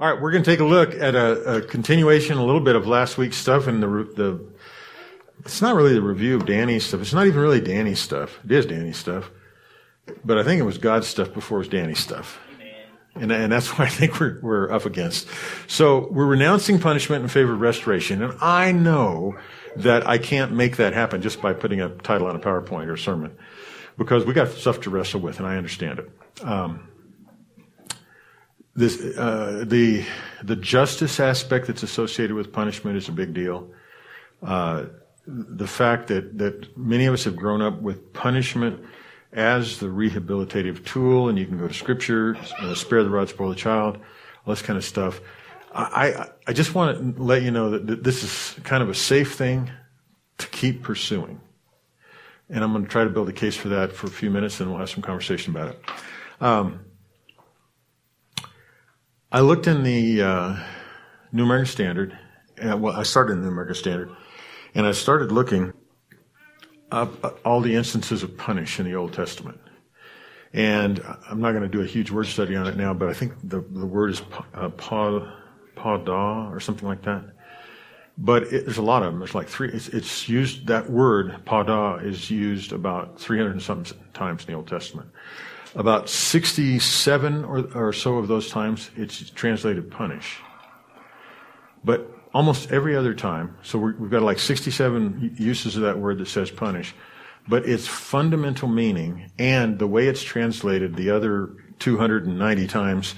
All right, we're going to take a look at a, a, continuation, a little bit of last week's stuff, and the the. It's not really the review of Danny's stuff. It's not even really Danny's stuff. It is Danny's stuff, but I think it was God's stuff before it was Danny's stuff. And, and that's what I think we're, we're up against. So we're renouncing punishment in favor of restoration. And I know that I can't make that happen just by putting a title on a PowerPoint or a sermon because we got stuff to wrestle with and I understand it. Um, this, uh, the, the justice aspect that's associated with punishment is a big deal. Uh, the fact that, that many of us have grown up with punishment as the rehabilitative tool, and you can go to scripture, uh, spare the rod, spoil the child, all this kind of stuff. I, I just want to let you know that this is kind of a safe thing to keep pursuing. And I'm going to try to build a case for that for a few minutes, and we'll have some conversation about it. Um, I looked in the uh, New American Standard. Uh, well, I started in the New American Standard, and I started looking up uh, all the instances of punish in the Old Testament. And I'm not going to do a huge word study on it now, but I think the, the word is uh, pa, pada or something like that. But it, there's a lot of them. There's like three. It's, it's used that word pada is used about 300 and something times in the Old Testament. About 67 or, or so of those times, it's translated punish. But almost every other time, so we have got like 67 uses of that word that says punish, but its fundamental meaning and the way it's translated the other 290 times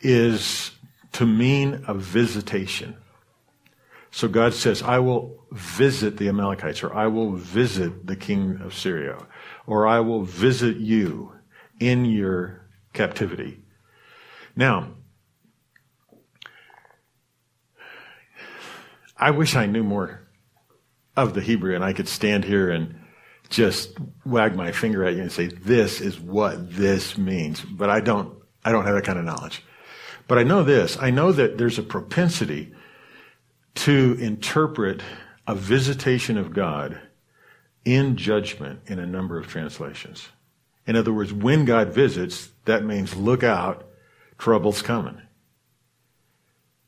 is to mean a visitation. So God says, I will visit the Amalekites, or I will visit the king of Syria, or I will visit you in your captivity. Now, I wish I knew more of the Hebrew and I could stand here and just wag my finger at you and say, this is what this means. But I don't, I don't have that kind of knowledge. But I know this. I know that there's a propensity to interpret a visitation of God in judgment in a number of translations. In other words, when God visits, that means look out, trouble's coming.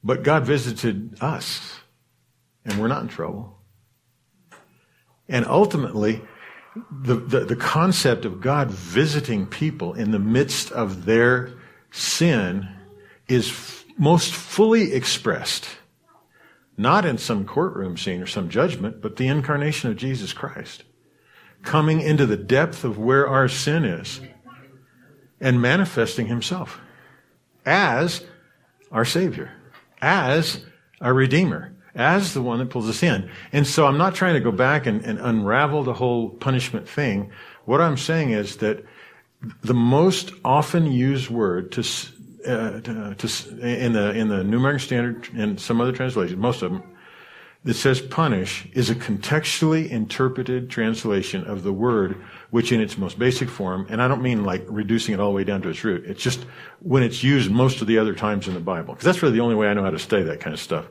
But God visited us, and we're not in trouble. And ultimately, the, the, the, concept of God visiting people in the midst of their sin is f- most fully expressed, not in some courtroom scene or some judgment, but the incarnation of Jesus Christ coming into the depth of where our sin is and manifesting himself as our Savior, as our Redeemer, as the one that pulls us in. And so I'm not trying to go back and, and unravel the whole punishment thing. What I'm saying is that the most often used word to, uh, to, to, in the in the New American Standard and some other translations, most of them, that says punish is a contextually interpreted translation of the word, which in its most basic form, and I don't mean like reducing it all the way down to its root. It's just when it's used most of the other times in the Bible. Because that's really the only way I know how to study that kind of stuff.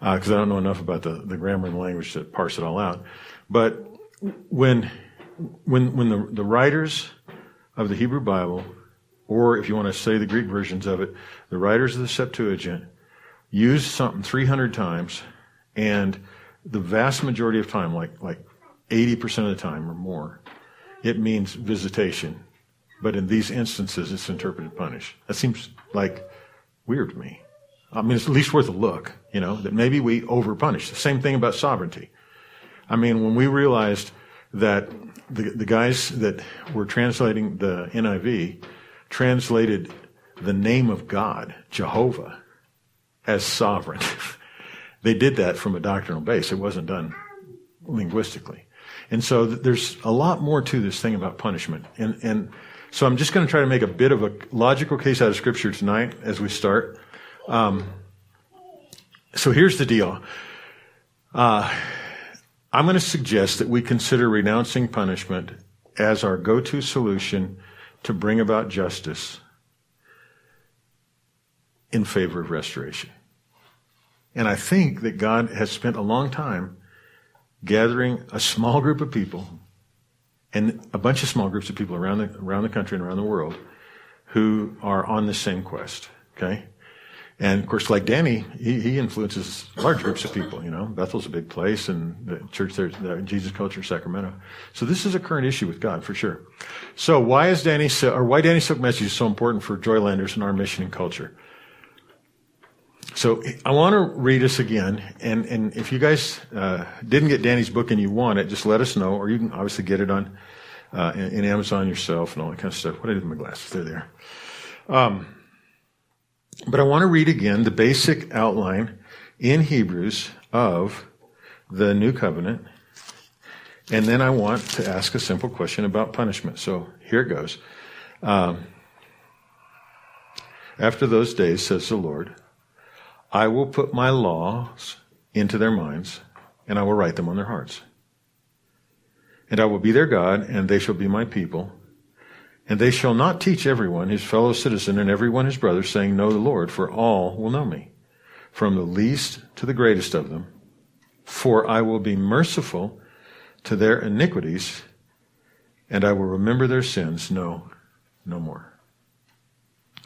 Because uh, I don't know enough about the, the grammar and the language to parse it all out. But when, when, when the, the writers of the Hebrew Bible, or if you want to say the Greek versions of it, the writers of the Septuagint, used something 300 times and the vast majority of time, like, like 80% of the time or more, it means visitation. But in these instances, it's interpreted punish. That seems like weird to me. I mean, it's at least worth a look, you know, that maybe we over punish. The same thing about sovereignty. I mean, when we realized that the, the guys that were translating the NIV translated the name of God, Jehovah, as sovereign. They did that from a doctrinal base. It wasn't done linguistically. And so there's a lot more to this thing about punishment. And, and so I'm just going to try to make a bit of a logical case out of Scripture tonight as we start. Um, so here's the deal. Uh, I'm going to suggest that we consider renouncing punishment as our go-to solution to bring about justice in favor of restoration. And I think that God has spent a long time gathering a small group of people and a bunch of small groups of people around the, around the country and around the world who are on the same quest. Okay? And of course, like Danny, he, he influences large groups of people. You know, Bethel's a big place, and the church there, the Jesus Culture Sacramento. So this is a current issue with God for sure. So why is Danny or why Danny Silk message is so important for Joylanders and our mission and culture? So I want to read us again, and, and if you guys uh, didn't get Danny's book and you want it, just let us know, or you can obviously get it on uh, in, in, Amazon yourself and all that kind of stuff. What I did with my glasses, they're there. Um, but I want to read again the basic outline in Hebrews of the new covenant, and then I want to ask a simple question about punishment. So here it goes. Um, after those days, says the Lord. I will put my laws into their minds, and I will write them on their hearts. And I will be their God, and they shall be my people. And they shall not teach everyone his fellow citizen and everyone his brother, saying, Know the Lord, for all will know me, from the least to the greatest of them. For I will be merciful to their iniquities, and I will remember their sins no, no more.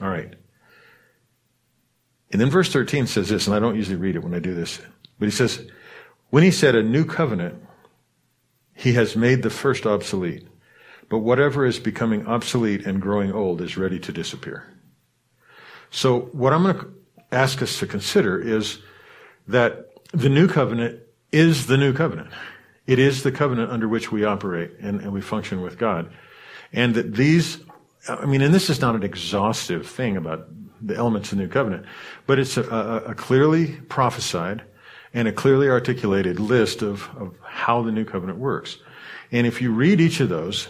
All right. And then verse 13 says this, and I don't usually read it when I do this, but he says, When he said a new covenant, he has made the first obsolete. But whatever is becoming obsolete and growing old is ready to disappear. So what I'm going to ask us to consider is that the new covenant is the new covenant. It is the covenant under which we operate and, and we function with God. And that these, I mean, and this is not an exhaustive thing about the elements of the new covenant, but it's a, a, a clearly prophesied and a clearly articulated list of, of how the new covenant works. And if you read each of those,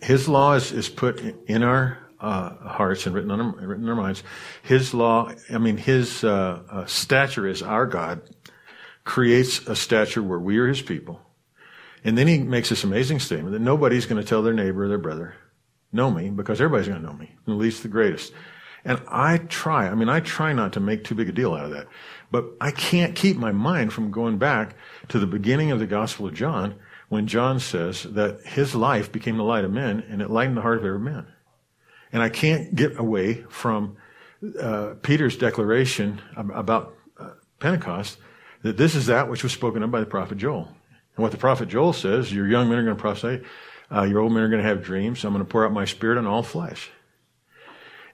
his law is, is put in our uh, hearts and written on our, written in our minds. His law, I mean, his uh, uh, stature is our God, creates a stature where we are his people. And then he makes this amazing statement that nobody's going to tell their neighbor or their brother, know me because everybody's going to know me, at least the greatest. And I try, I mean, I try not to make too big a deal out of that, but I can't keep my mind from going back to the beginning of the Gospel of John when John says that his life became the light of men and it lightened the heart of every man. And I can't get away from uh, Peter's declaration about uh, Pentecost that this is that which was spoken of by the prophet Joel. And what the prophet Joel says, your young men are going to prophesy, uh, your old men are going to have dreams. I'm going to pour out my spirit on all flesh.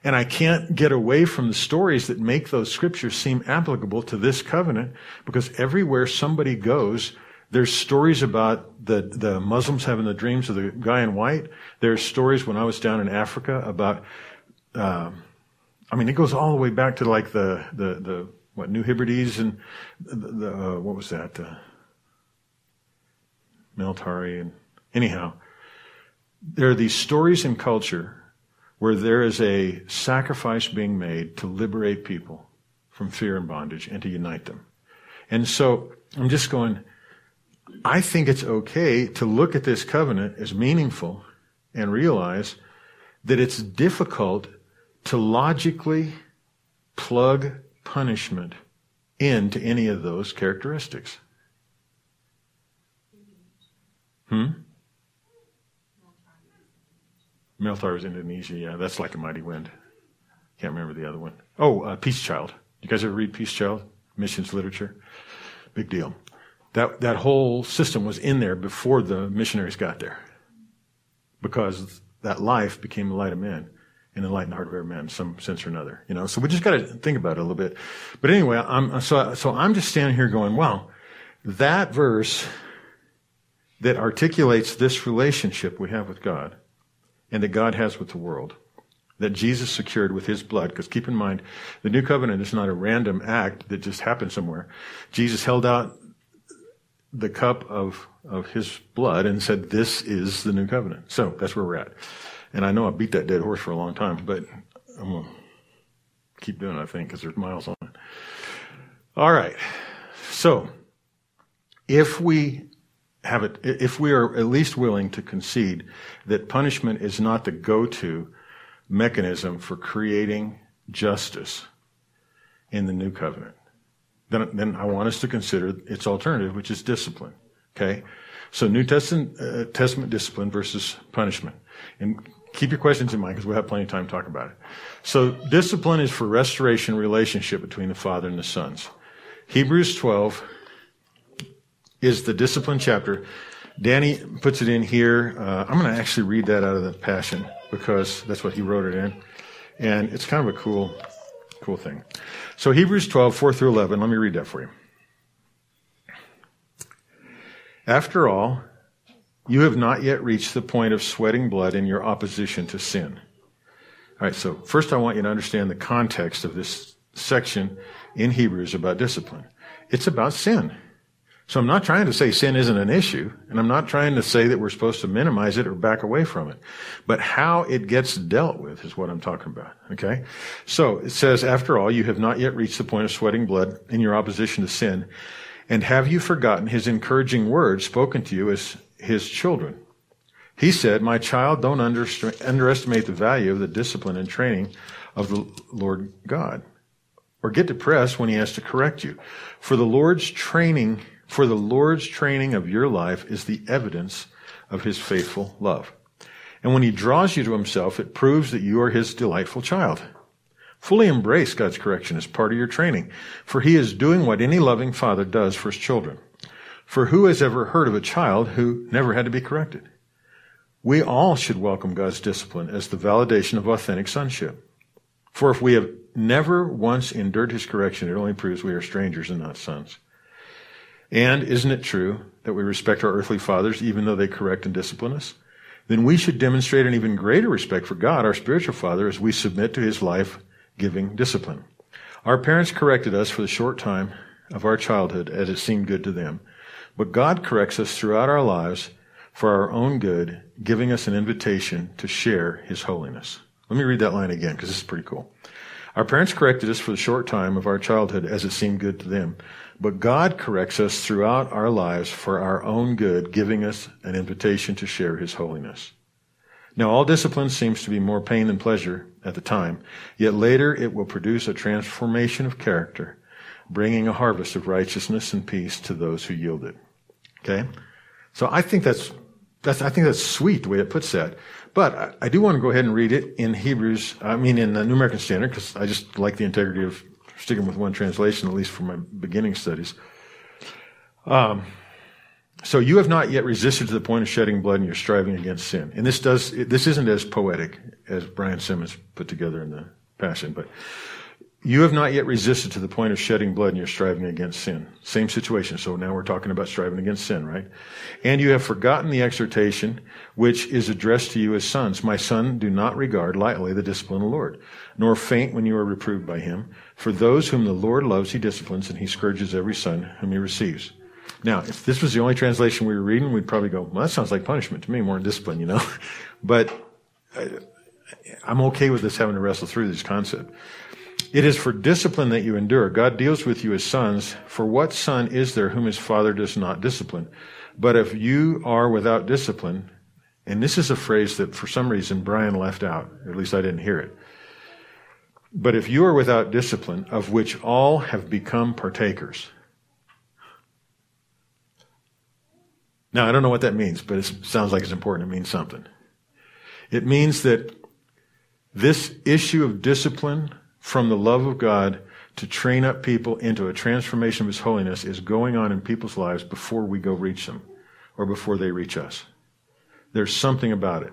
And I can't get away from the stories that make those scriptures seem applicable to this covenant because everywhere somebody goes, there's stories about the, the Muslims having the dreams of the guy in white. There's stories when I was down in Africa about, uh, I mean, it goes all the way back to like the, the, the what, New Hebrides and the, the uh, what was that? Uh, Meltari and anyhow, there are these stories in culture where there is a sacrifice being made to liberate people from fear and bondage and to unite them. And so I'm just going, I think it's okay to look at this covenant as meaningful and realize that it's difficult to logically plug punishment into any of those characteristics. Hmm? Meltar is Indonesia. Yeah, that's like a mighty wind. Can't remember the other one. Oh, uh, Peace Child. You guys ever read Peace Child? Missions literature. Big deal. That that whole system was in there before the missionaries got there, because that life became the light of men and enlightened the heart of every man some sense or another. You know, so we just got to think about it a little bit. But anyway, I'm so so I'm just standing here going, wow, that verse that articulates this relationship we have with God and that God has with the world that Jesus secured with his blood. Because keep in mind, the new covenant is not a random act that just happened somewhere. Jesus held out the cup of, of his blood and said, This is the new covenant. So that's where we're at. And I know I beat that dead horse for a long time, but I'm going to keep doing it, I think, because there's miles on it. All right. So, if we have it, if we are at least willing to concede that punishment is not the go-to mechanism for creating justice in the new covenant, then, then I want us to consider its alternative, which is discipline. Okay? So New Testament, uh, Testament discipline versus punishment. And keep your questions in mind because we'll have plenty of time to talk about it. So discipline is for restoration relationship between the father and the sons. Hebrews 12 is the discipline chapter. Danny puts it in here. Uh, I'm going to actually read that out of the Passion because that's what he wrote it in. And it's kind of a cool, cool thing. So Hebrews 12, 4 through 11, let me read that for you. After all, you have not yet reached the point of sweating blood in your opposition to sin. All right, so first I want you to understand the context of this section in Hebrews about discipline. It's about sin. So I'm not trying to say sin isn't an issue, and I'm not trying to say that we're supposed to minimize it or back away from it. But how it gets dealt with is what I'm talking about. Okay? So it says, after all, you have not yet reached the point of sweating blood in your opposition to sin. And have you forgotten his encouraging words spoken to you as his children? He said, My child, don't underestimate the value of the discipline and training of the Lord God. Or get depressed when he has to correct you. For the Lord's training for the Lord's training of your life is the evidence of his faithful love. And when he draws you to himself, it proves that you are his delightful child. Fully embrace God's correction as part of your training, for he is doing what any loving father does for his children. For who has ever heard of a child who never had to be corrected? We all should welcome God's discipline as the validation of authentic sonship. For if we have never once endured his correction, it only proves we are strangers and not sons. And isn't it true that we respect our earthly fathers even though they correct and discipline us? Then we should demonstrate an even greater respect for God, our spiritual father, as we submit to his life giving discipline. Our parents corrected us for the short time of our childhood as it seemed good to them. But God corrects us throughout our lives for our own good, giving us an invitation to share his holiness. Let me read that line again because this is pretty cool. Our parents corrected us for the short time of our childhood as it seemed good to them. But God corrects us throughout our lives for our own good, giving us an invitation to share His holiness. Now, all discipline seems to be more pain than pleasure at the time, yet later it will produce a transformation of character, bringing a harvest of righteousness and peace to those who yield it. Okay? So I think that's, that's, I think that's sweet the way it puts that. But I, I do want to go ahead and read it in Hebrews, I mean in the New American Standard, because I just like the integrity of sticking with one translation, at least for my beginning studies. Um, so you have not yet resisted to the point of shedding blood, and you're striving against sin. And this does this isn't as poetic as Brian Simmons put together in the Passion, but you have not yet resisted to the point of shedding blood, and you're striving against sin. Same situation. So now we're talking about striving against sin, right? And you have forgotten the exhortation which is addressed to you as sons. My son, do not regard lightly the discipline of the Lord, nor faint when you are reproved by him. For those whom the Lord loves, he disciplines, and he scourges every son whom he receives. Now, if this was the only translation we were reading, we'd probably go, well, that sounds like punishment to me, more than discipline, you know? but uh, I'm okay with this having to wrestle through this concept. It is for discipline that you endure. God deals with you as sons. For what son is there whom his father does not discipline? But if you are without discipline, and this is a phrase that for some reason Brian left out, or at least I didn't hear it. But if you are without discipline, of which all have become partakers. Now, I don't know what that means, but it sounds like it's important. It means something. It means that this issue of discipline from the love of God to train up people into a transformation of His holiness is going on in people's lives before we go reach them or before they reach us. There's something about it.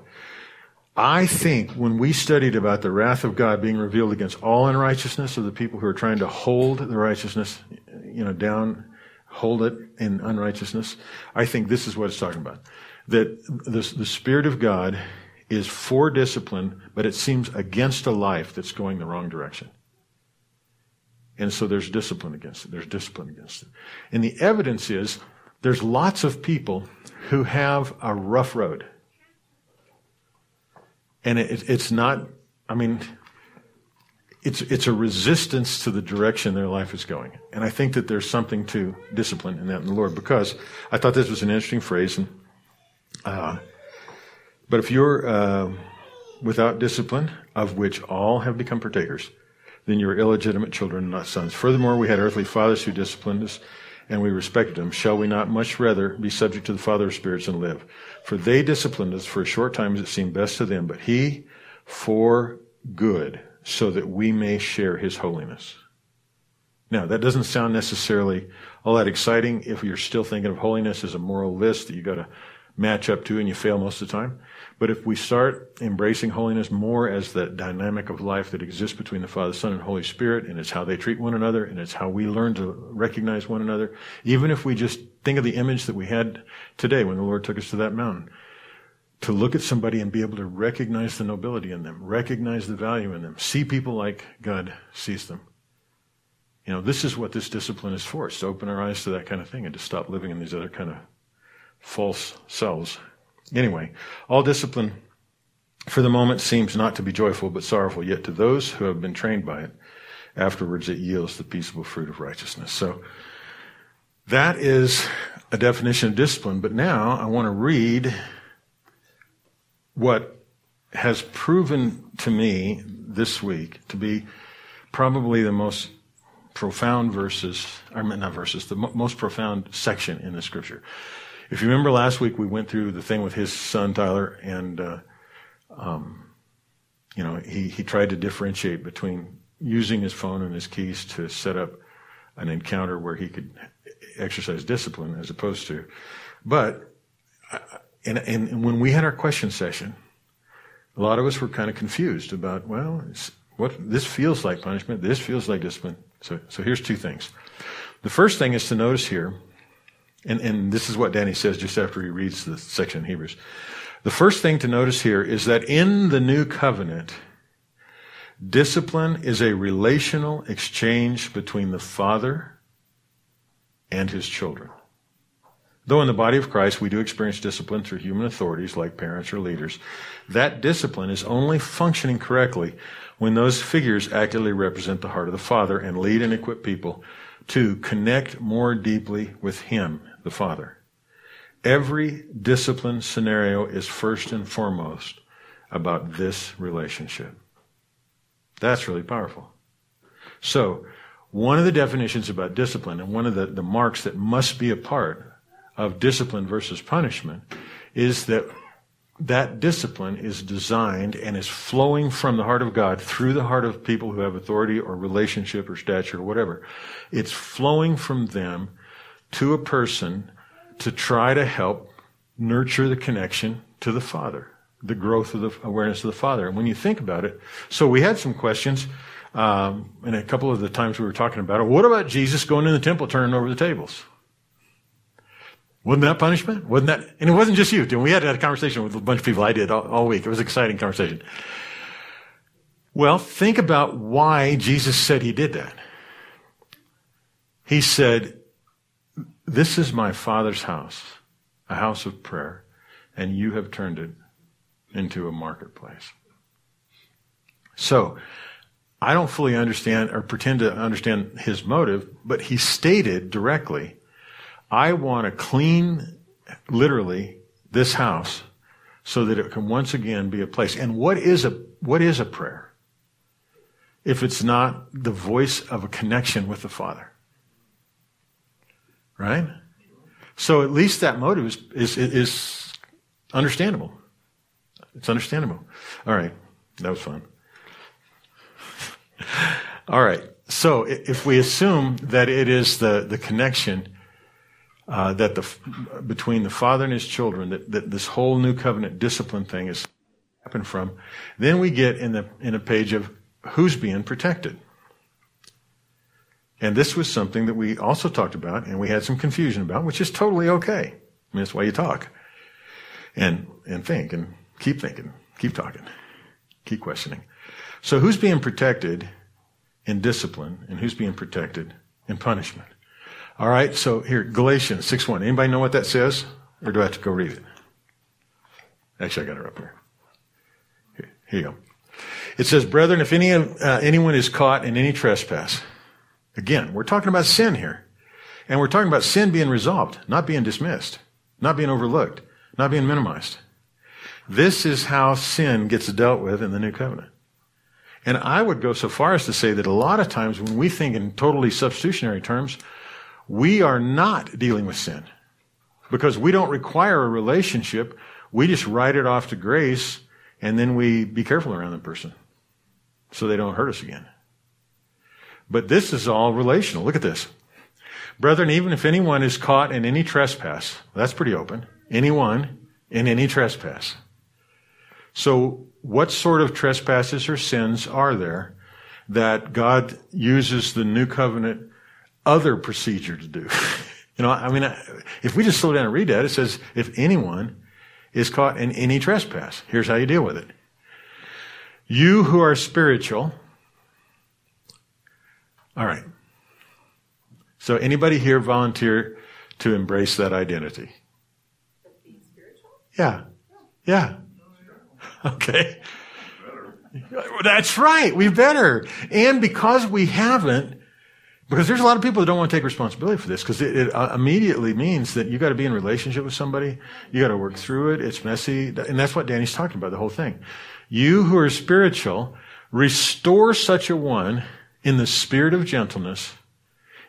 I think when we studied about the wrath of God being revealed against all unrighteousness of the people who are trying to hold the righteousness, you know, down, hold it in unrighteousness, I think this is what it's talking about. That the, the Spirit of God is for discipline, but it seems against a life that's going the wrong direction. And so there's discipline against it. There's discipline against it. And the evidence is there's lots of people who have a rough road and it, it's not, I mean, it's, it's a resistance to the direction their life is going. And I think that there's something to discipline in that in the Lord because I thought this was an interesting phrase. And, uh, but if you're uh, without discipline, of which all have become partakers, then you're illegitimate children, not sons. Furthermore, we had earthly fathers who disciplined us and we respected them, shall we not much rather be subject to the Father of spirits and live? For they disciplined us for a short time as it seemed best to them, but he for good, so that we may share his holiness. Now, that doesn't sound necessarily all that exciting if you're still thinking of holiness as a moral list that you got to match up to and you fail most of the time. But if we start embracing holiness more as the dynamic of life that exists between the Father, Son, and Holy Spirit, and it's how they treat one another, and it's how we learn to recognize one another, even if we just think of the image that we had today when the Lord took us to that mountain, to look at somebody and be able to recognize the nobility in them, recognize the value in them, see people like God sees them. You know, this is what this discipline is for. It's to open our eyes to that kind of thing and to stop living in these other kind of false selves. Anyway, all discipline for the moment seems not to be joyful but sorrowful, yet to those who have been trained by it, afterwards it yields the peaceable fruit of righteousness. So that is a definition of discipline. But now I want to read what has proven to me this week to be probably the most profound verses, or not verses, the most profound section in the scripture. If you remember last week, we went through the thing with his son Tyler, and uh, um, you know he he tried to differentiate between using his phone and his keys to set up an encounter where he could exercise discipline as opposed to, but uh, and and when we had our question session, a lot of us were kind of confused about well, what this feels like punishment, this feels like discipline. So so here's two things. The first thing is to notice here and, and this is what Danny says just after he reads the section in Hebrews. The first thing to notice here is that in the new covenant, discipline is a relational exchange between the Father and his children. Though in the body of Christ we do experience discipline through human authorities like parents or leaders, that discipline is only functioning correctly when those figures accurately represent the heart of the Father and lead and equip people to connect more deeply with Him the Father. Every discipline scenario is first and foremost about this relationship. That's really powerful. So, one of the definitions about discipline and one of the, the marks that must be a part of discipline versus punishment is that that discipline is designed and is flowing from the heart of God through the heart of people who have authority or relationship or stature or whatever. It's flowing from them to a person to try to help nurture the connection to the Father, the growth of the awareness of the Father. And when you think about it, so we had some questions, um, and a couple of the times we were talking about it. What about Jesus going in the temple, turning over the tables? Wasn't that punishment? Wasn't that? And it wasn't just you. We had a conversation with a bunch of people. I did all, all week. It was an exciting conversation. Well, think about why Jesus said he did that. He said, this is my Father's house, a house of prayer, and you have turned it into a marketplace. So, I don't fully understand or pretend to understand his motive, but he stated directly, I want to clean, literally, this house so that it can once again be a place. And what is a, what is a prayer? If it's not the voice of a connection with the Father. Right? So at least that motive is, is, is understandable. It's understandable. All right. That was fun. All right. So if we assume that it is the, the connection uh, that the between the father and his children that, that this whole new covenant discipline thing is happened from, then we get in the in a page of who's being protected. And this was something that we also talked about and we had some confusion about, which is totally okay. I mean, that's why you talk and, and think and keep thinking, keep talking, keep questioning. So who's being protected in discipline and who's being protected in punishment? All right. So here, Galatians 6 1. Anybody know what that says? Or do I have to go read it? Actually, I got it up here. Here, here you go. It says, brethren, if any, of uh, anyone is caught in any trespass, Again, we're talking about sin here. And we're talking about sin being resolved, not being dismissed, not being overlooked, not being minimized. This is how sin gets dealt with in the new covenant. And I would go so far as to say that a lot of times when we think in totally substitutionary terms, we are not dealing with sin because we don't require a relationship. We just write it off to grace and then we be careful around the person so they don't hurt us again. But this is all relational. Look at this. Brethren, even if anyone is caught in any trespass, that's pretty open. Anyone in any trespass. So what sort of trespasses or sins are there that God uses the new covenant other procedure to do? you know, I mean, if we just slow down and read that, it says, if anyone is caught in any trespass, here's how you deal with it. You who are spiritual, all right. So anybody here volunteer to embrace that identity? Yeah. Yeah. Okay. That's right. We better. And because we haven't, because there's a lot of people that don't want to take responsibility for this because it, it uh, immediately means that you got to be in relationship with somebody. You got to work through it. It's messy. And that's what Danny's talking about, the whole thing. You who are spiritual, restore such a one in the spirit of gentleness.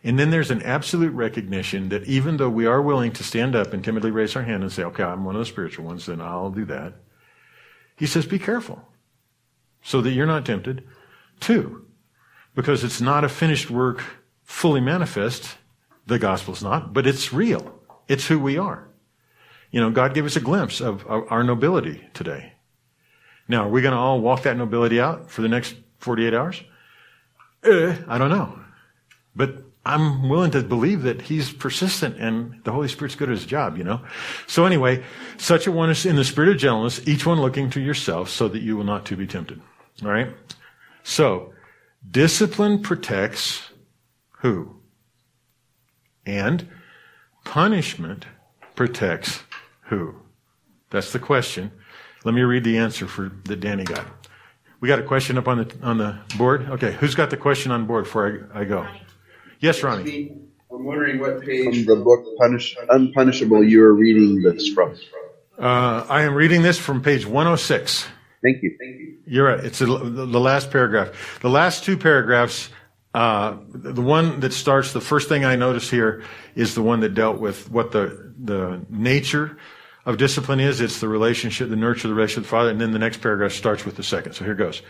And then there's an absolute recognition that even though we are willing to stand up and timidly raise our hand and say, okay, I'm one of the spiritual ones, then I'll do that. He says, be careful so that you're not tempted. Two, because it's not a finished work fully manifest. The gospel's not, but it's real. It's who we are. You know, God gave us a glimpse of our nobility today. Now, are we going to all walk that nobility out for the next 48 hours? Uh, I don't know. But I'm willing to believe that he's persistent and the Holy Spirit's good at his job, you know? So anyway, such a one is in the spirit of gentleness, each one looking to yourself so that you will not to be tempted. All right? So, discipline protects who? And punishment protects who? That's the question. Let me read the answer for that Danny got. We got a question up on the on the board. Okay, who's got the question on board before I, I go? Yes, Ronnie. I'm wondering what page from the book Punish, Unpunishable you are reading this from. Uh, I am reading this from page 106. Thank you. Thank you. You're right. It's a, the last paragraph. The last two paragraphs. Uh, the one that starts, the first thing I notice here is the one that dealt with what the the nature of discipline is it's the relationship, the nurture, the relationship with the Father, and then the next paragraph starts with the second. So here goes.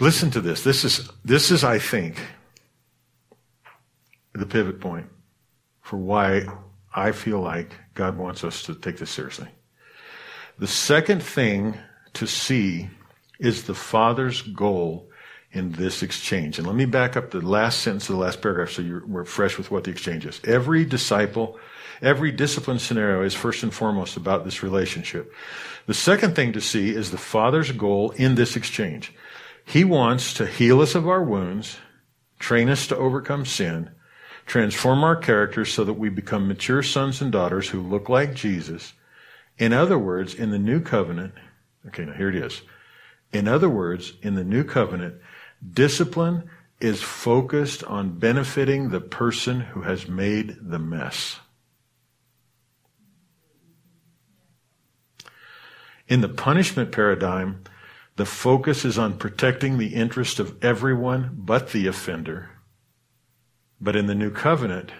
Listen to this. This is, this is, I think, the pivot point for why I feel like God wants us to take this seriously. The second thing to see is the Father's goal in this exchange. And let me back up the last sentence of the last paragraph so you're, we're fresh with what the exchange is. Every disciple Every discipline scenario is first and foremost about this relationship. The second thing to see is the Father's goal in this exchange. He wants to heal us of our wounds, train us to overcome sin, transform our character so that we become mature sons and daughters who look like Jesus. In other words, in the new covenant, okay, now here it is. In other words, in the new covenant, discipline is focused on benefiting the person who has made the mess. In the punishment paradigm, the focus is on protecting the interest of everyone but the offender. But in the new covenant,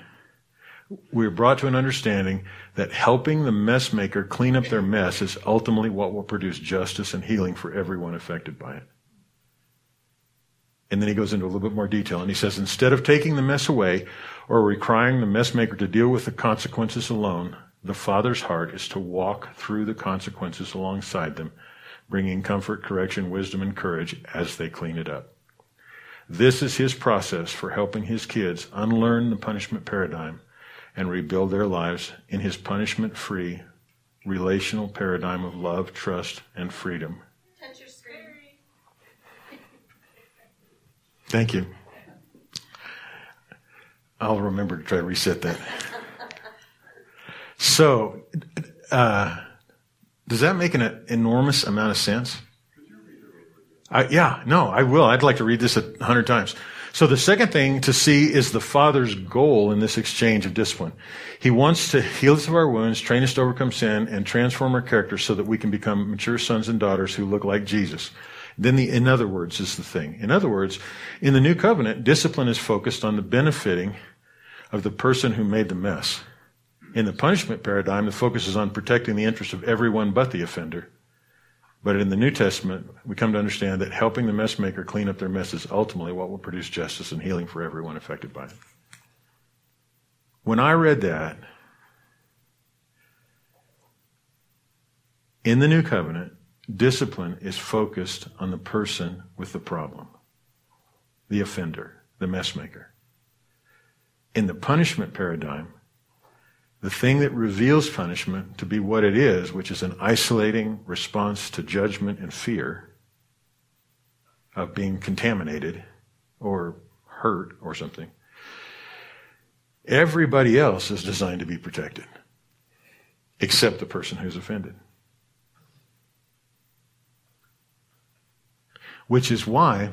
we're brought to an understanding that helping the messmaker clean up their mess is ultimately what will produce justice and healing for everyone affected by it. And then he goes into a little bit more detail and he says, instead of taking the mess away or requiring the messmaker to deal with the consequences alone, the Father's heart is to walk through the consequences alongside them, bringing comfort, correction, wisdom, and courage as they clean it up. This is his process for helping his kids unlearn the punishment paradigm and rebuild their lives in his punishment free, relational paradigm of love, trust, and freedom. Touch your screen. Thank you. I'll remember to try to reset that. So, uh, does that make an enormous amount of sense? I, yeah, no, I will. I'd like to read this a hundred times. So the second thing to see is the Father's goal in this exchange of discipline. He wants to heal us of our wounds, train us to overcome sin, and transform our character so that we can become mature sons and daughters who look like Jesus. Then the in other words is the thing. In other words, in the new covenant, discipline is focused on the benefiting of the person who made the mess. In the punishment paradigm, the focus is on protecting the interest of everyone but the offender. But in the New Testament, we come to understand that helping the messmaker clean up their mess is ultimately what will produce justice and healing for everyone affected by it. When I read that, in the New Covenant, discipline is focused on the person with the problem, the offender, the messmaker. In the punishment paradigm, the thing that reveals punishment to be what it is, which is an isolating response to judgment and fear of being contaminated or hurt or something, everybody else is designed to be protected, except the person who's offended. Which is why,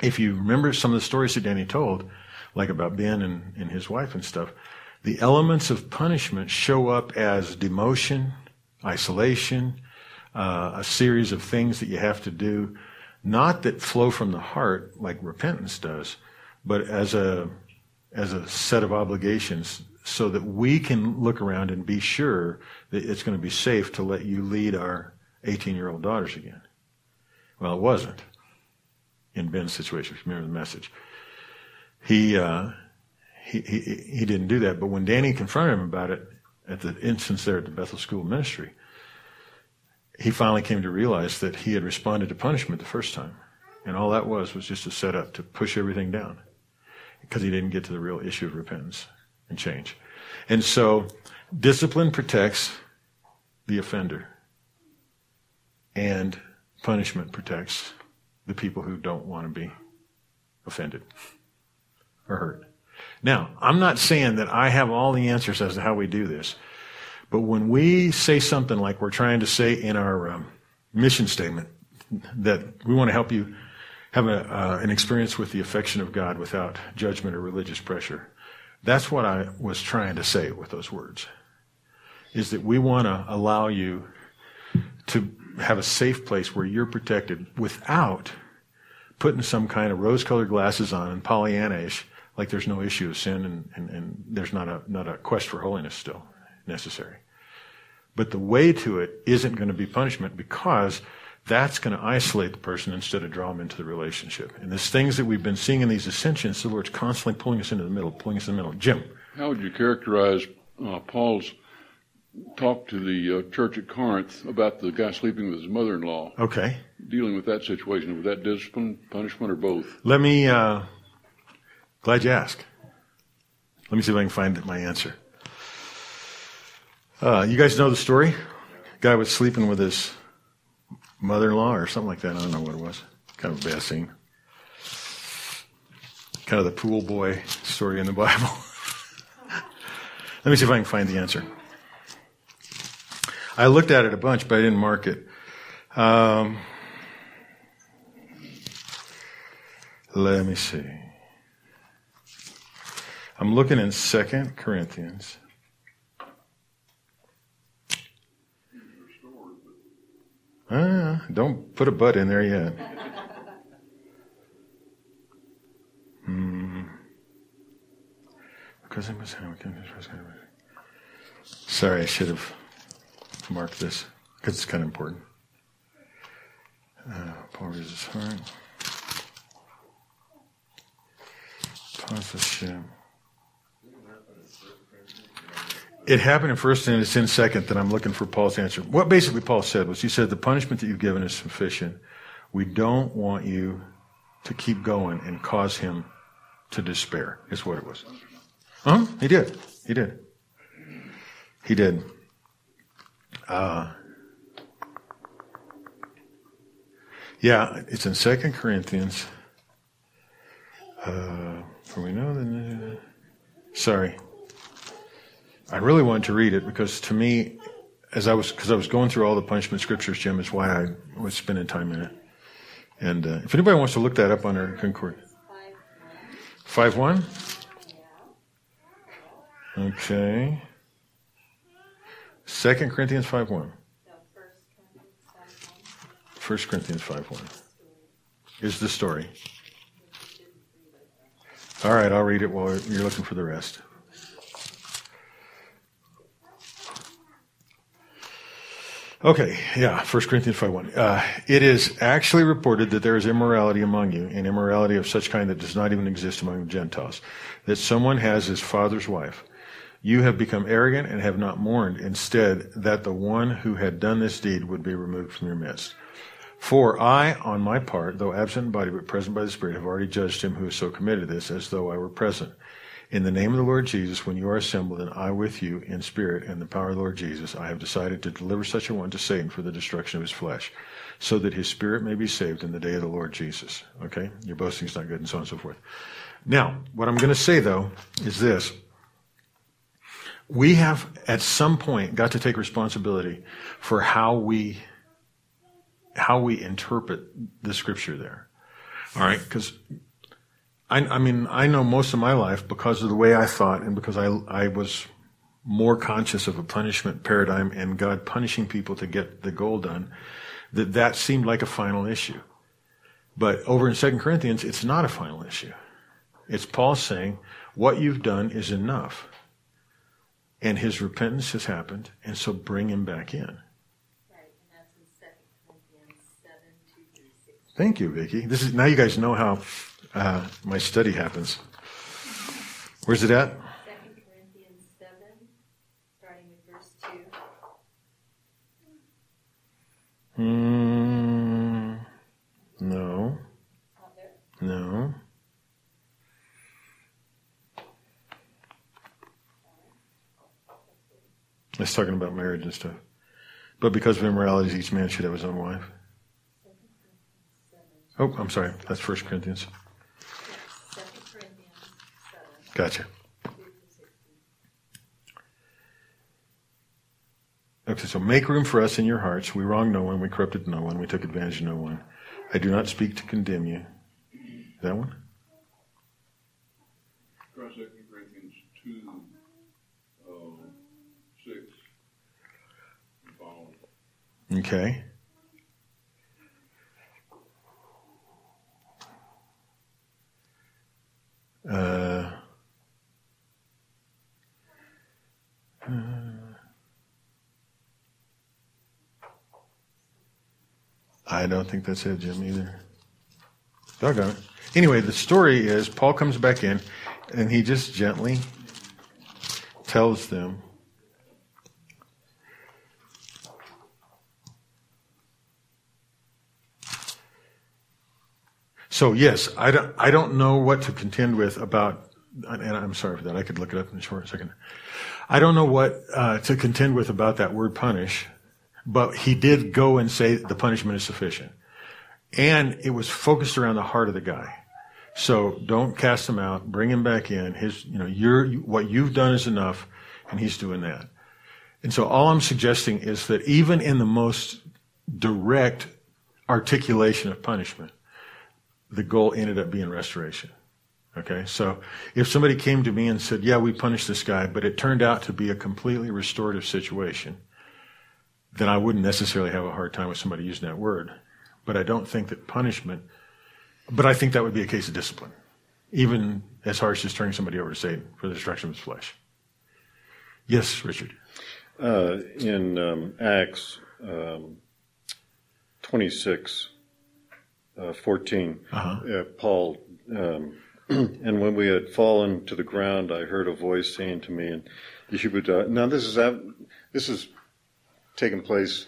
if you remember some of the stories that Danny told, like about Ben and, and his wife and stuff, the elements of punishment show up as demotion, isolation, uh, a series of things that you have to do, not that flow from the heart like repentance does, but as a as a set of obligations so that we can look around and be sure that it's going to be safe to let you lead our 18 year old daughters again. Well, it wasn't in Ben's situation. Remember the message. He, uh, he, he, he didn't do that. But when Danny confronted him about it at the instance there at the Bethel School Ministry, he finally came to realize that he had responded to punishment the first time. And all that was was just a setup to push everything down because he didn't get to the real issue of repentance and change. And so discipline protects the offender, and punishment protects the people who don't want to be offended or hurt. Now, I'm not saying that I have all the answers as to how we do this, but when we say something like we're trying to say in our um, mission statement that we want to help you have a, uh, an experience with the affection of God without judgment or religious pressure, that's what I was trying to say with those words. Is that we want to allow you to have a safe place where you're protected without putting some kind of rose colored glasses on and Pollyannish like there's no issue of sin and, and, and there's not a, not a quest for holiness still necessary. But the way to it isn't going to be punishment because that's going to isolate the person instead of draw them into the relationship. And there's things that we've been seeing in these ascensions, the Lord's constantly pulling us into the middle, pulling us in the middle. Jim. How would you characterize uh, Paul's talk to the uh, church at Corinth about the guy sleeping with his mother-in-law? Okay. Dealing with that situation, was that discipline, punishment, or both? Let me uh, Glad you asked. Let me see if I can find my answer. Uh, you guys know the story? Guy was sleeping with his mother-in-law or something like that. I don't know what it was. Kind of a bad scene. Kind of the pool boy story in the Bible. Let me see if I can find the answer. I looked at it a bunch, but I didn't mark it. Um, let me see. I'm looking in Second Corinthians. Ah, don't put a butt in there yet. Hmm. Sorry, I should have marked this because it's kind of important. Uh, Paul his heart. It happened in first and it's in second that I'm looking for Paul's answer. What basically Paul said was he said, the punishment that you've given is sufficient. We don't want you to keep going and cause him to despair, is what it was. Huh? He did. He did. He did. Uh, yeah, it's in Second Corinthians. Uh, for we know that. Sorry. I really wanted to read it because to me, as I was, because I was going through all the punishment scriptures, Jim, is why I was spending time in it. And uh, if anybody wants to look that up on our Concord. Five one. Okay. Second Corinthians five one. First Corinthians five one is the story. All right, I'll read it while you're looking for the rest. Okay, yeah, 1 Corinthians 5 1. Uh, it is actually reported that there is immorality among you, and immorality of such kind that does not even exist among the Gentiles, that someone has his father's wife. You have become arrogant and have not mourned, instead, that the one who had done this deed would be removed from your midst. For I, on my part, though absent in body but present by the Spirit, have already judged him who has so committed this, as though I were present. In the name of the Lord Jesus, when you are assembled, and I with you in spirit and the power of the Lord Jesus, I have decided to deliver such a one to Satan for the destruction of his flesh, so that his spirit may be saved in the day of the Lord Jesus. Okay? Your boasting's not good, and so on and so forth. Now, what I'm going to say, though, is this. We have, at some point, got to take responsibility for how we, how we interpret the scripture there. All right? Because I, I, mean, I know most of my life because of the way I thought and because I, I was more conscious of a punishment paradigm and God punishing people to get the goal done, that that seemed like a final issue. But over in 2 Corinthians, it's not a final issue. It's Paul saying, what you've done is enough. And his repentance has happened, and so bring him back in. Thank you, Vicki. This is now you guys know how uh, my study happens. Where's it at? Second Corinthians 7, starting with verse 2. Mm, no. No. It's talking about marriage and stuff. But because of immoralities, each man should have his own wife. Oh, I'm sorry. That's First Corinthians. Gotcha. Okay, so make room for us in your hearts. We wronged no one, we corrupted no one, we took advantage of no one. I do not speak to condemn you. That one? Try 2 Corinthians 2, uh, 6, and following. Okay. Uh, I don't think that's it, Jim, either. Doggone it. Anyway, the story is Paul comes back in and he just gently tells them So yes, I don't, I don't know what to contend with about, and I'm sorry for that. I could look it up in a short second. I don't know what uh, to contend with about that word punish, but he did go and say the punishment is sufficient, and it was focused around the heart of the guy. So don't cast him out. Bring him back in. His, you know, your what you've done is enough, and he's doing that. And so all I'm suggesting is that even in the most direct articulation of punishment, the goal ended up being restoration. Okay, so if somebody came to me and said, Yeah, we punished this guy, but it turned out to be a completely restorative situation, then I wouldn't necessarily have a hard time with somebody using that word. But I don't think that punishment, but I think that would be a case of discipline, even as harsh as turning somebody over to Satan for the destruction of his flesh. Yes, Richard. Uh, in um, Acts um, 26, uh, 14, uh-huh. uh, Paul, um, and when we had fallen to the ground, I heard a voice saying to me, and Yeshua, now this is this is taking place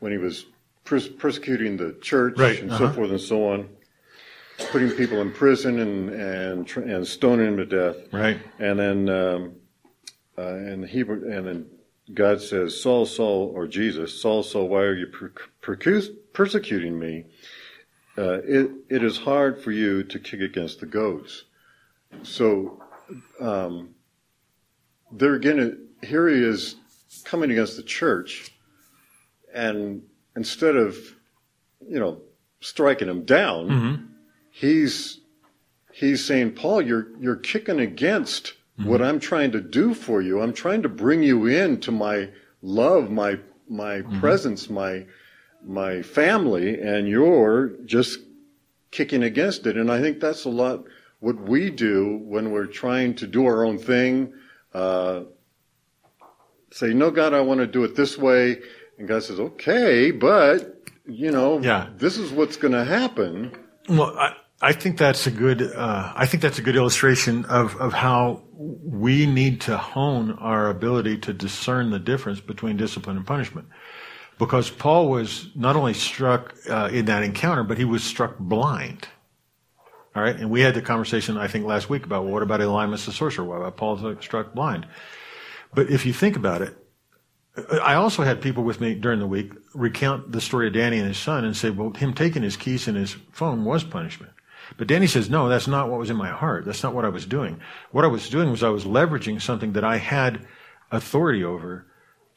when he was pers- persecuting the church right. and uh-huh. so forth and so on, putting people in prison and and and stoning them to death. Right. And then um, uh, and Hebrew and then God says, Saul, Saul, or Jesus, Saul, Saul, why are you per- per- persecuting me? Uh, it, it is hard for you to kick against the goats. So, um, there again, here he is coming against the church, and instead of, you know, striking him down, mm-hmm. he's he's saying, Paul, you're you're kicking against mm-hmm. what I'm trying to do for you. I'm trying to bring you into my love, my my mm-hmm. presence, my my family and you're just kicking against it. And I think that's a lot what we do when we're trying to do our own thing. Uh, say, no, God, I want to do it this way. And God says, okay, but, you know, Yeah. this is what's going to happen. Well, I, I think that's a good. Uh, I think that's a good illustration of of how we need to hone our ability to discern the difference between discipline and punishment. Because Paul was not only struck uh, in that encounter, but he was struck blind. All right, and we had the conversation I think last week about well, what about Elymas the sorcerer? What about Paul struck blind? But if you think about it, I also had people with me during the week recount the story of Danny and his son and say, well, him taking his keys and his phone was punishment. But Danny says, no, that's not what was in my heart. That's not what I was doing. What I was doing was I was leveraging something that I had authority over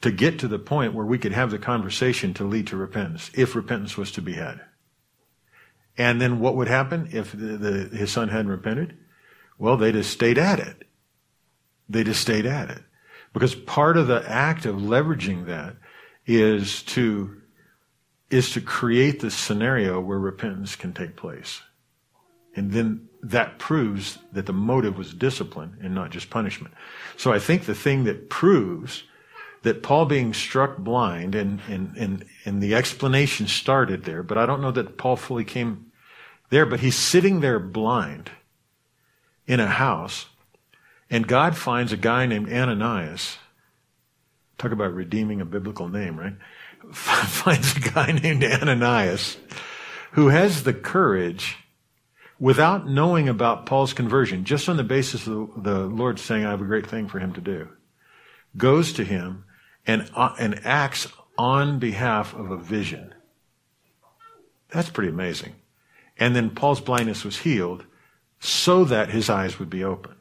to get to the point where we could have the conversation to lead to repentance, if repentance was to be had. And then what would happen if the, the, his son hadn't repented? Well, they just stayed at it. They just stayed at it. Because part of the act of leveraging that is to, is to create the scenario where repentance can take place. And then that proves that the motive was discipline and not just punishment. So I think the thing that proves that Paul being struck blind and, and, and, and the explanation started there, but I don't know that Paul fully came there, but he's sitting there blind in a house and God finds a guy named Ananias. Talk about redeeming a biblical name, right? finds a guy named Ananias who has the courage without knowing about Paul's conversion, just on the basis of the, Lord saying, I have a great thing for him to do, goes to him and, uh, and acts on behalf of a vision. That's pretty amazing. And then Paul's blindness was healed so that his eyes would be open.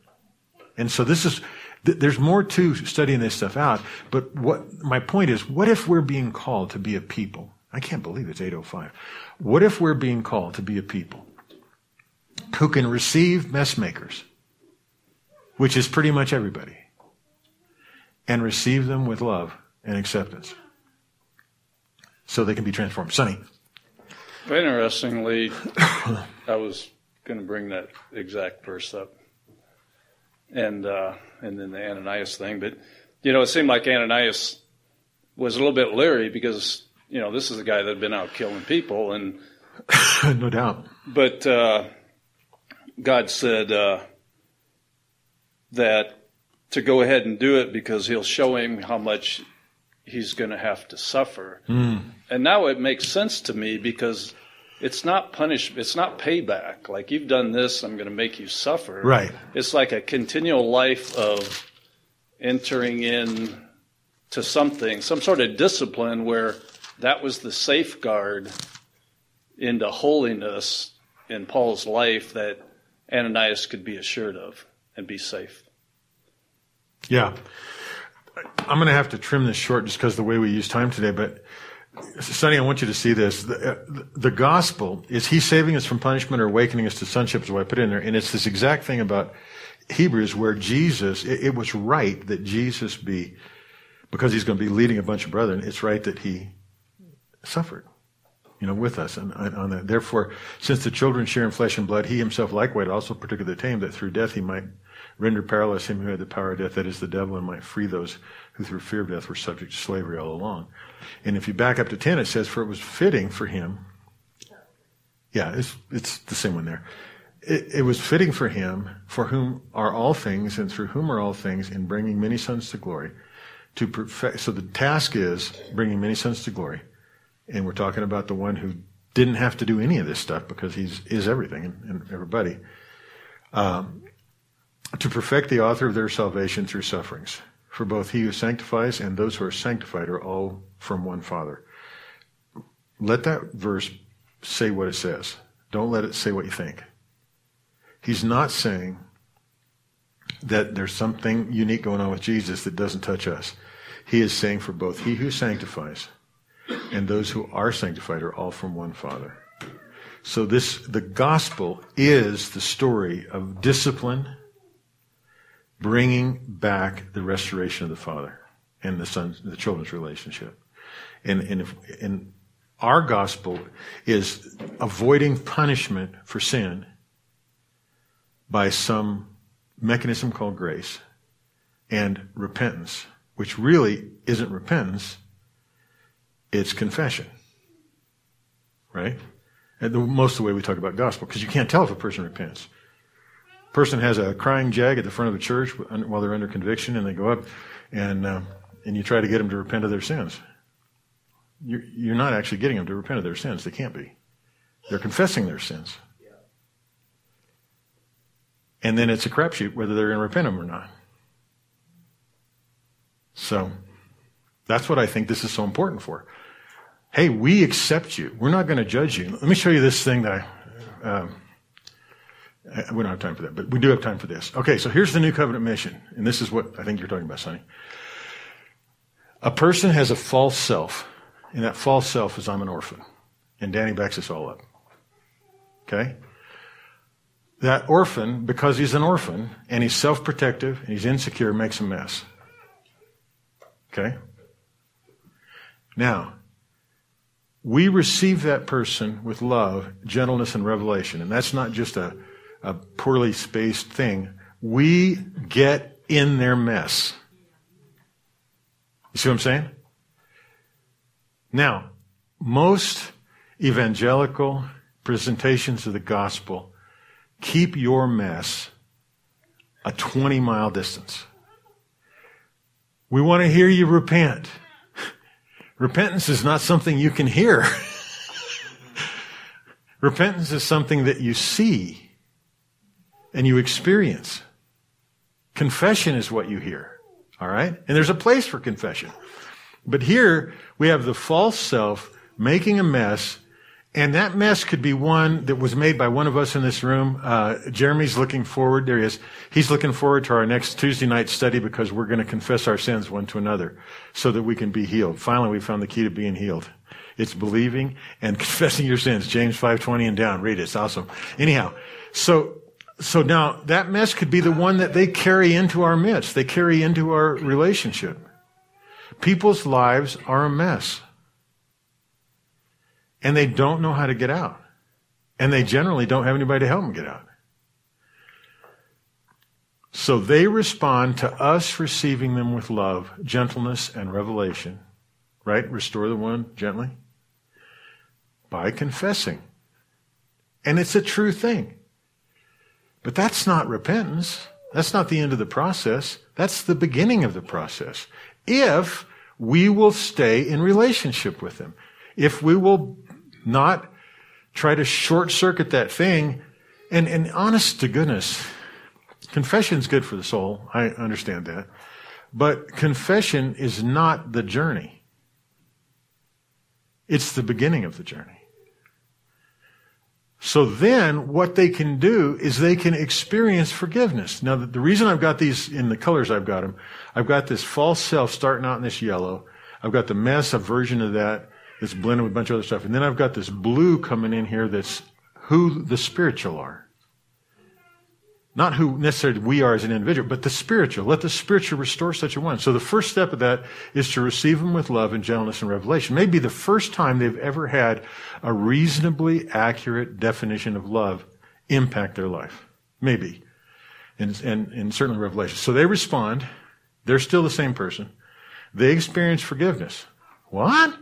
And so this is, th- there's more to studying this stuff out. But what, my point is, what if we're being called to be a people? I can't believe it's 805. What if we're being called to be a people who can receive messmakers, which is pretty much everybody, and receive them with love and acceptance so they can be transformed? Sonny. Interestingly, I was going to bring that exact verse up, and uh, and then the Ananias thing. But you know, it seemed like Ananias was a little bit leery because you know this is a guy that had been out killing people, and no doubt. but uh, God said uh, that to go ahead and do it because He'll show him how much he's going to have to suffer. Hmm. And now it makes sense to me because it's not punish, it's not payback. Like you've done this, I'm going to make you suffer. Right. It's like a continual life of entering in to something, some sort of discipline where that was the safeguard into holiness in Paul's life that Ananias could be assured of and be safe. Yeah. I'm going to have to trim this short just because the way we use time today, but Sonny, I want you to see this. The, uh, the gospel is he saving us from punishment or awakening us to sonship is what I put in there. And it's this exact thing about Hebrews where Jesus, it, it was right that Jesus be, because he's going to be leading a bunch of brethren, it's right that he suffered, you know, with us. And on on that. Therefore, since the children share in flesh and blood, he himself likewise also partook of the tame that through death he might render powerless him who had the power of death, that is the devil, and might free those who through fear of death were subject to slavery all along. And if you back up to 10, it says, for it was fitting for him. Yeah, it's, it's the same one there. It, it was fitting for him, for whom are all things, and through whom are all things, in bringing many sons to glory, to perfect. So the task is bringing many sons to glory. And we're talking about the one who didn't have to do any of this stuff because he's is everything and, and everybody. Um, to perfect the author of their salvation through sufferings. For both he who sanctifies and those who are sanctified are all from one Father. Let that verse say what it says. Don't let it say what you think. He's not saying that there's something unique going on with Jesus that doesn't touch us. He is saying for both he who sanctifies and those who are sanctified are all from one Father. So this, the gospel is the story of discipline, bringing back the restoration of the Father and the Son, the children's relationship. And, and, if, and our gospel is avoiding punishment for sin by some mechanism called grace and repentance, which really isn't repentance, it's confession. Right? And the, most of the way we talk about gospel, because you can't tell if a person repents. Person has a crying jag at the front of a church while they're under conviction, and they go up and uh, and you try to get them to repent of their sins. You're, you're not actually getting them to repent of their sins. They can't be. They're confessing their sins. And then it's a crapshoot whether they're going to repent them or not. So that's what I think this is so important for. Hey, we accept you. We're not going to judge you. Let me show you this thing that I. Um, Uh, we don't have time for that, but we do have time for this. Okay, so here's the new covenant mission, and this is what I think you're talking about, Sonny. A person has a false self, and that false self is I'm an orphan. And Danny backs us all up. Okay? That orphan, because he's an orphan, and he's self protective, and he's insecure, makes a mess. Okay? Now, we receive that person with love, gentleness, and revelation. And that's not just a, a poorly spaced thing. We get in their mess. You see what I'm saying? Now, most evangelical presentations of the gospel keep your mess a 20 mile distance. We want to hear you repent. Repentance is not something you can hear. Repentance is something that you see and you experience. Confession is what you hear. All right? And there's a place for confession. But here we have the false self making a mess, and that mess could be one that was made by one of us in this room. Uh, Jeremy's looking forward. There he is. He's looking forward to our next Tuesday night study because we're going to confess our sins one to another so that we can be healed. Finally, we found the key to being healed. It's believing and confessing your sins. James 5:20 and down. Read it. It's awesome. Anyhow, so so now that mess could be the one that they carry into our midst. They carry into our relationship. People's lives are a mess. And they don't know how to get out. And they generally don't have anybody to help them get out. So they respond to us receiving them with love, gentleness, and revelation. Right? Restore the one gently. By confessing. And it's a true thing. But that's not repentance. That's not the end of the process. That's the beginning of the process. If we will stay in relationship with Him, if we will not try to short circuit that thing, and, and honest to goodness, confession's good for the soul. I understand that. But confession is not the journey. It's the beginning of the journey. So then what they can do is they can experience forgiveness. Now, the, reason I've got these in the colors I've got them, I've got this false self starting out in this yellow. I've got the mess, a version of that that's blended with a bunch of other stuff. And then I've got this blue coming in here that's who the spiritual are. Not who necessarily we are as an individual, but the spiritual. Let the spiritual restore such a one. So the first step of that is to receive them with love and gentleness and revelation. Maybe the first time they've ever had a reasonably accurate definition of love impact their life. Maybe. And, and, and certainly revelation. So they respond. They're still the same person. They experience forgiveness. What?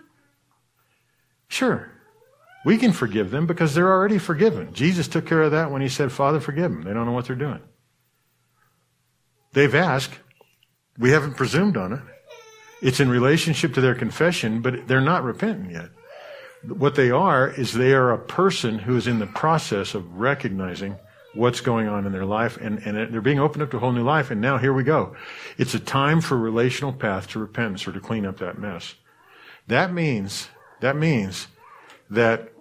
Sure. We can forgive them because they're already forgiven. Jesus took care of that when he said, Father, forgive them. They don't know what they're doing. They've asked. We haven't presumed on it. It's in relationship to their confession, but they're not repentant yet. What they are is they are a person who is in the process of recognizing what's going on in their life and, and they're being opened up to a whole new life. And now here we go. It's a time for relational path to repentance or to clean up that mess. That means, that means that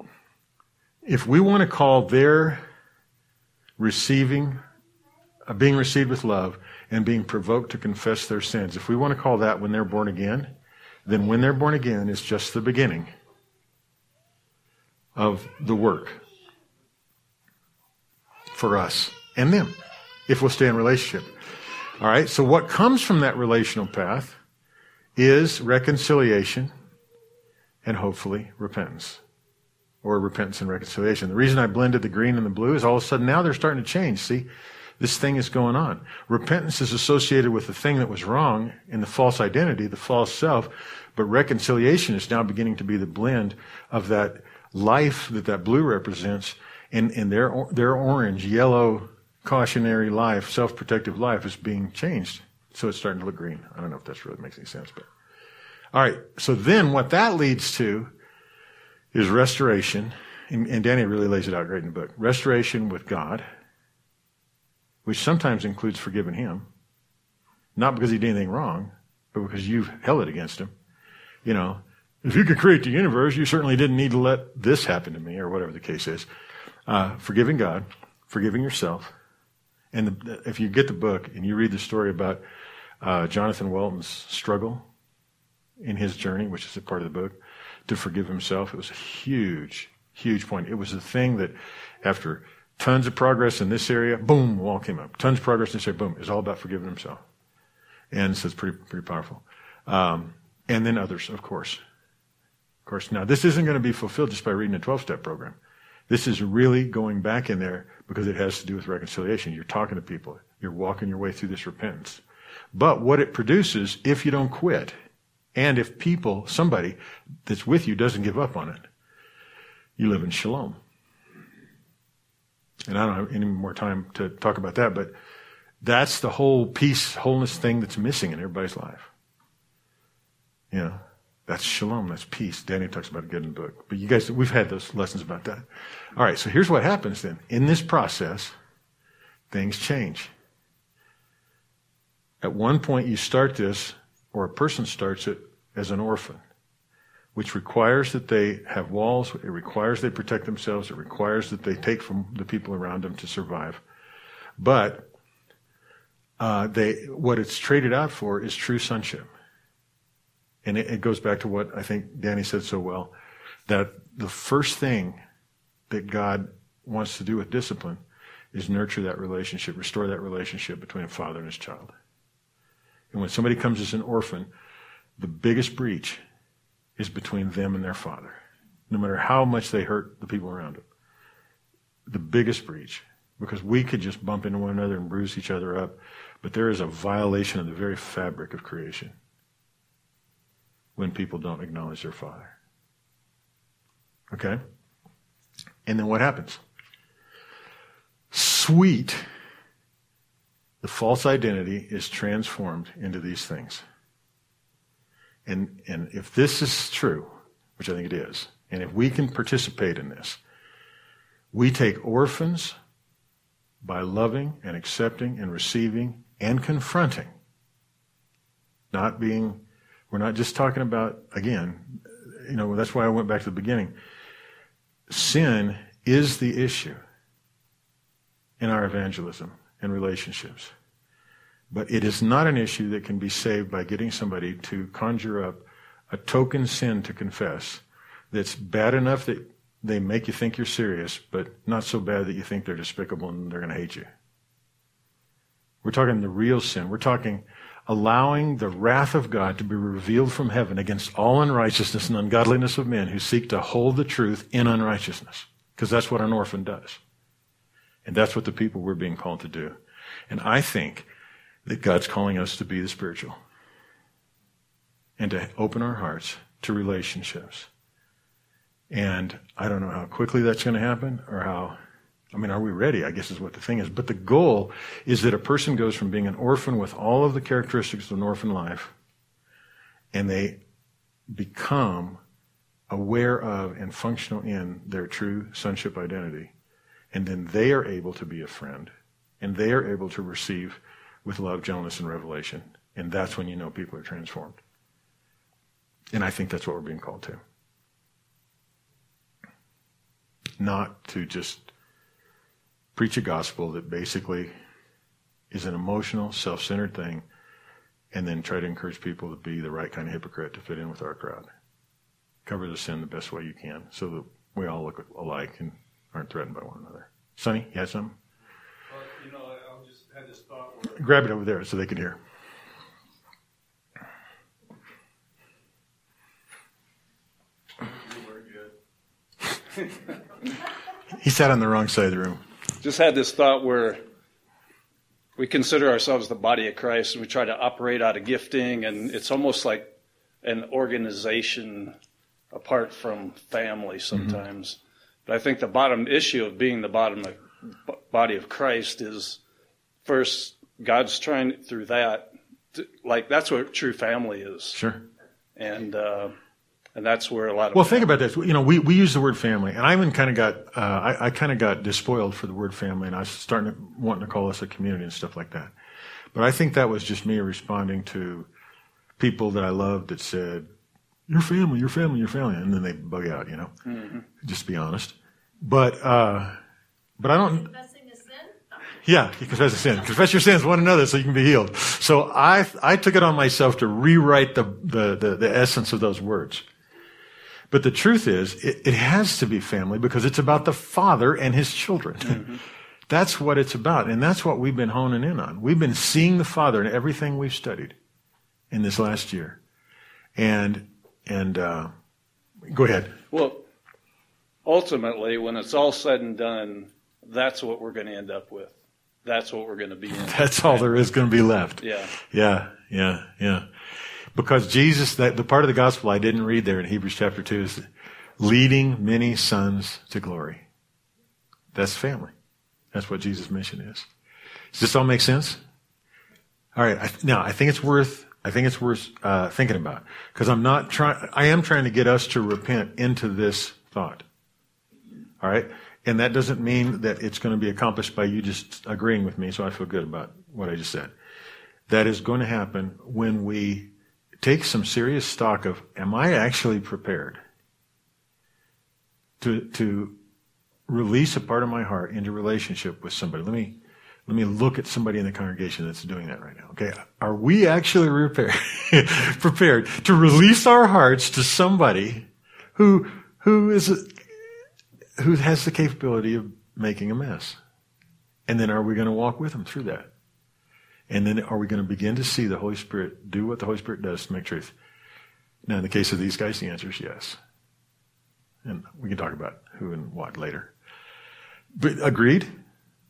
if we want to call their receiving, uh, being received with love, and being provoked to confess their sins, if we want to call that when they're born again, then when they're born again is just the beginning of the work for us and them, if we'll stay in relationship. All right, so what comes from that relational path is reconciliation and hopefully repentance. Or repentance and reconciliation. The reason I blended the green and the blue is all of a sudden now they're starting to change. See, this thing is going on. Repentance is associated with the thing that was wrong in the false identity, the false self, but reconciliation is now beginning to be the blend of that life that that blue represents and, and their, their orange, yellow, cautionary life, self-protective life is being changed. So it's starting to look green. I don't know if that really makes any sense, but all right. So then what that leads to is restoration. And, and Danny really lays it out great in the book. Restoration with God, which sometimes includes forgiving him. Not because he did anything wrong, but because you've held it against him. You know, if you could create the universe, you certainly didn't need to let this happen to me, or whatever the case is. Uh, forgiving God, forgiving yourself. And the, if you get the book and you read the story about uh, Jonathan Walton's struggle in his journey, which is a part of the book, to forgive himself. It was a huge, huge point. It was a thing that after tons of progress in this area, boom, wall came up. Tons of progress in this area, boom. It's all about forgiving himself. And so it's pretty, pretty powerful. Um, and then others, of course. Of course, now this isn't going to be fulfilled just by reading a 12 step program. This is really going back in there because it has to do with reconciliation. You're talking to people. You're walking your way through this repentance. But what it produces, if you don't quit, and if people, somebody that's with you doesn't give up on it, you live in shalom. And I don't have any more time to talk about that, but that's the whole peace, wholeness thing that's missing in everybody's life. You know, that's shalom, that's peace. Danny talks about it good in the book. But you guys, we've had those lessons about that. All right, so here's what happens then. In this process, things change. At one point, you start this or a person starts it as an orphan, which requires that they have walls, it requires they protect themselves, it requires that they take from the people around them to survive. But uh, they, what it's traded out for is true sonship. And it, it goes back to what I think Danny said so well that the first thing that God wants to do with discipline is nurture that relationship, restore that relationship between a father and his child. And when somebody comes as an orphan, the biggest breach is between them and their father, no matter how much they hurt the people around them. The biggest breach, because we could just bump into one another and bruise each other up, but there is a violation of the very fabric of creation when people don't acknowledge their father. Okay? And then what happens? Sweet the false identity is transformed into these things. And, and if this is true, which I think it is, and if we can participate in this, we take orphans by loving and accepting and receiving and confronting. Not being, we're not just talking about, again, you know, that's why I went back to the beginning. Sin is the issue in our evangelism and relationships. But it is not an issue that can be saved by getting somebody to conjure up a token sin to confess that's bad enough that they make you think you're serious, but not so bad that you think they're despicable and they're going to hate you. We're talking the real sin. We're talking allowing the wrath of God to be revealed from heaven against all unrighteousness and ungodliness of men who seek to hold the truth in unrighteousness. Because that's what an orphan does. And that's what the people we're being called to do. And I think that God's calling us to be the spiritual and to open our hearts to relationships. And I don't know how quickly that's going to happen or how, I mean, are we ready? I guess is what the thing is. But the goal is that a person goes from being an orphan with all of the characteristics of an orphan life and they become aware of and functional in their true sonship identity and then they are able to be a friend. And they are able to receive with love, gentleness, and revelation. And that's when you know people are transformed. And I think that's what we're being called to. Not to just preach a gospel that basically is an emotional, self centered thing, and then try to encourage people to be the right kind of hypocrite to fit in with our crowd. Cover the sin the best way you can so that we all look alike and aren't threatened by one another. Sonny, you had something? Well, you know, I just had this thought. Where Grab it over there so they can hear. very he sat on the wrong side of the room. Just had this thought where we consider ourselves the body of Christ and we try to operate out of gifting, and it's almost like an organization apart from family sometimes. But I think the bottom issue of being the bottom of, body of Christ is first God's trying through that, to, like that's what true family is. Sure. And uh, and that's where a lot of well, think about this. You know, we, we use the word family, and I even kind of got uh, I, I kind of got despoiled for the word family, and I was starting to wanting to call us a community and stuff like that. But I think that was just me responding to people that I loved that said, "Your family, your family, your family," and then they bug out. You know, mm-hmm. just be honest. But uh, but I don't. Confessing a sin? Yeah, you confess a sin. Confess your sins one another so you can be healed. So I I took it on myself to rewrite the the the, the essence of those words. But the truth is, it, it, has to be family because it's about the father and his children. Mm-hmm. that's what it's about. And that's what we've been honing in on. We've been seeing the father in everything we've studied in this last year. And, and, uh, go ahead. Well, ultimately, when it's all said and done, that's what we're going to end up with. That's what we're going to be in. That's all there is going to be left. Yeah. Yeah. Yeah. Yeah. Because Jesus, that, the part of the gospel I didn't read there in Hebrews chapter 2 is leading many sons to glory. That's family. That's what Jesus' mission is. Does this all make sense? All right. I, now, I think it's worth, I think it's worth uh, thinking about because I'm not trying, I am trying to get us to repent into this thought. All right. And that doesn't mean that it's going to be accomplished by you just agreeing with me, so I feel good about what I just said. That is going to happen when we take some serious stock of am I actually prepared to, to release a part of my heart into relationship with somebody? Let me, let me look at somebody in the congregation that's doing that right now. Okay. Are we actually prepared, prepared to release our hearts to somebody who, who is, who has the capability of making a mess? And then are we going to walk with them through that? And then are we going to begin to see the Holy Spirit do what the Holy Spirit does to make truth? Now, in the case of these guys, the answer is yes. And we can talk about who and what later. But agreed?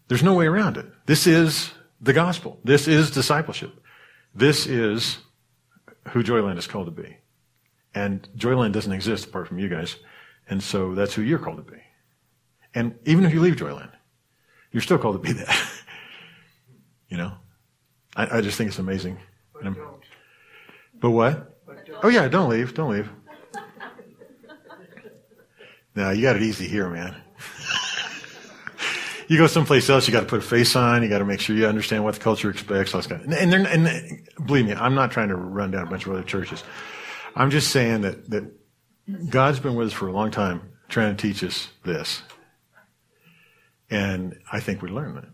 There's no way around it. This is the gospel. This is discipleship. This is who Joyland is called to be. And Joyland doesn't exist apart from you guys. And so that's who you're called to be. And even if you leave Joyland, you're still called to be that. you know? I, I just think it's amazing. But, but what? But oh yeah, don't leave. Don't leave. now you got it easy here, man. You go someplace else, you got to put a face on. You got to make sure you understand what the culture expects. All this kind of, and, and, and believe me, I'm not trying to run down a bunch of other churches. I'm just saying that that God's been with us for a long time, trying to teach us this, and I think we learned that.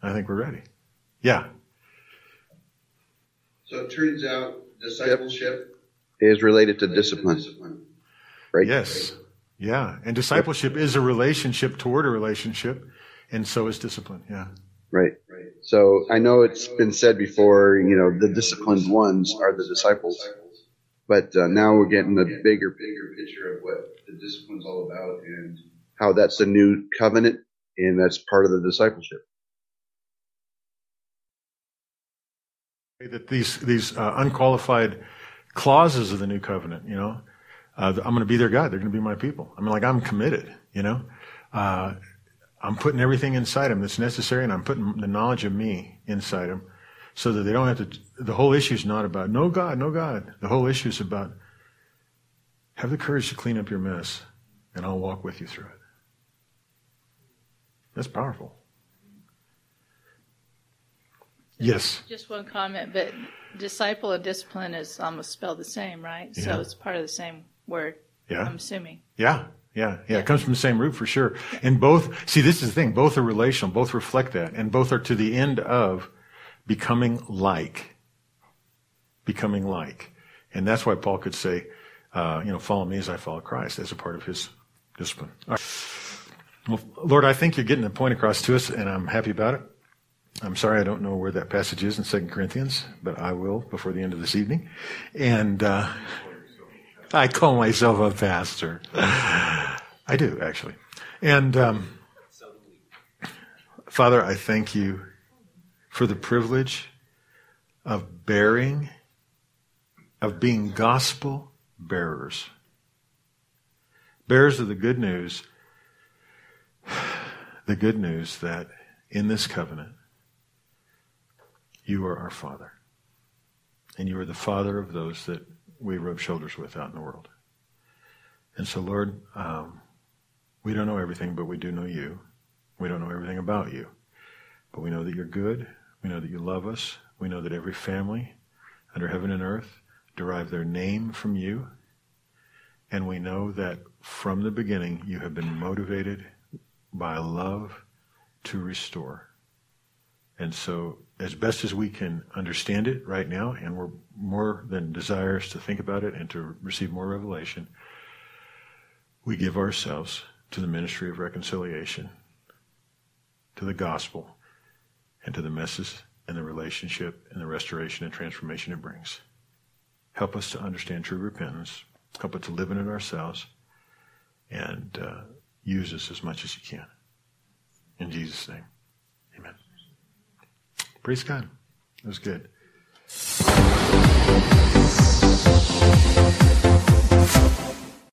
I think we're ready. Yeah. So it turns out discipleship is related to discipline. discipline. Right? Yes. Yeah. And discipleship is a relationship toward a relationship, and so is discipline. Yeah. Right. Right. So I know it's been said before, you know, the disciplined ones are the disciples. But uh, now we're getting a bigger, bigger picture of what the discipline's all about and how that's the new covenant and that's part of the discipleship. that these these uh, unqualified clauses of the new covenant, you know, uh, I'm going to be their God. They're going to be my people. I mean, like I'm committed, you know. Uh, I'm putting everything inside them that's necessary, and I'm putting the knowledge of me inside them, so that they don't have to. The whole issue is not about no God, no God. The whole issue is about have the courage to clean up your mess, and I'll walk with you through it. That's powerful. Yes. Just one comment, but disciple and discipline is almost spelled the same, right? Yeah. So it's part of the same word. Yeah. I'm assuming. Yeah. Yeah, yeah, it comes from the same root for sure. And both, see, this is the thing, both are relational, both reflect that, and both are to the end of becoming like. Becoming like. And that's why Paul could say, uh, you know, follow me as I follow Christ as a part of his discipline. Well, Lord, I think you're getting the point across to us, and I'm happy about it. I'm sorry I don't know where that passage is in Second Corinthians, but I will before the end of this evening. And uh, I call myself a pastor. I do, actually. And um, Father, I thank you for the privilege of bearing, of being gospel bearers. Bearers of the good news, the good news that in this covenant, you are our Father. And you are the Father of those that we rub shoulders with out in the world. And so, Lord, um, we don't know everything, but we do know you. We don't know everything about you. But we know that you're good. We know that you love us. We know that every family under heaven and earth derive their name from you. And we know that from the beginning you have been motivated by love to restore. And so, as best as we can understand it right now, and we're more than desirous to think about it and to receive more revelation, we give ourselves to the ministry of reconciliation, to the gospel, and to the message and the relationship and the restoration and transformation it brings. Help us to understand true repentance. Help us to live in it ourselves. And uh, use us as much as you can. In Jesus' name. Praise God. That was good. Thank you.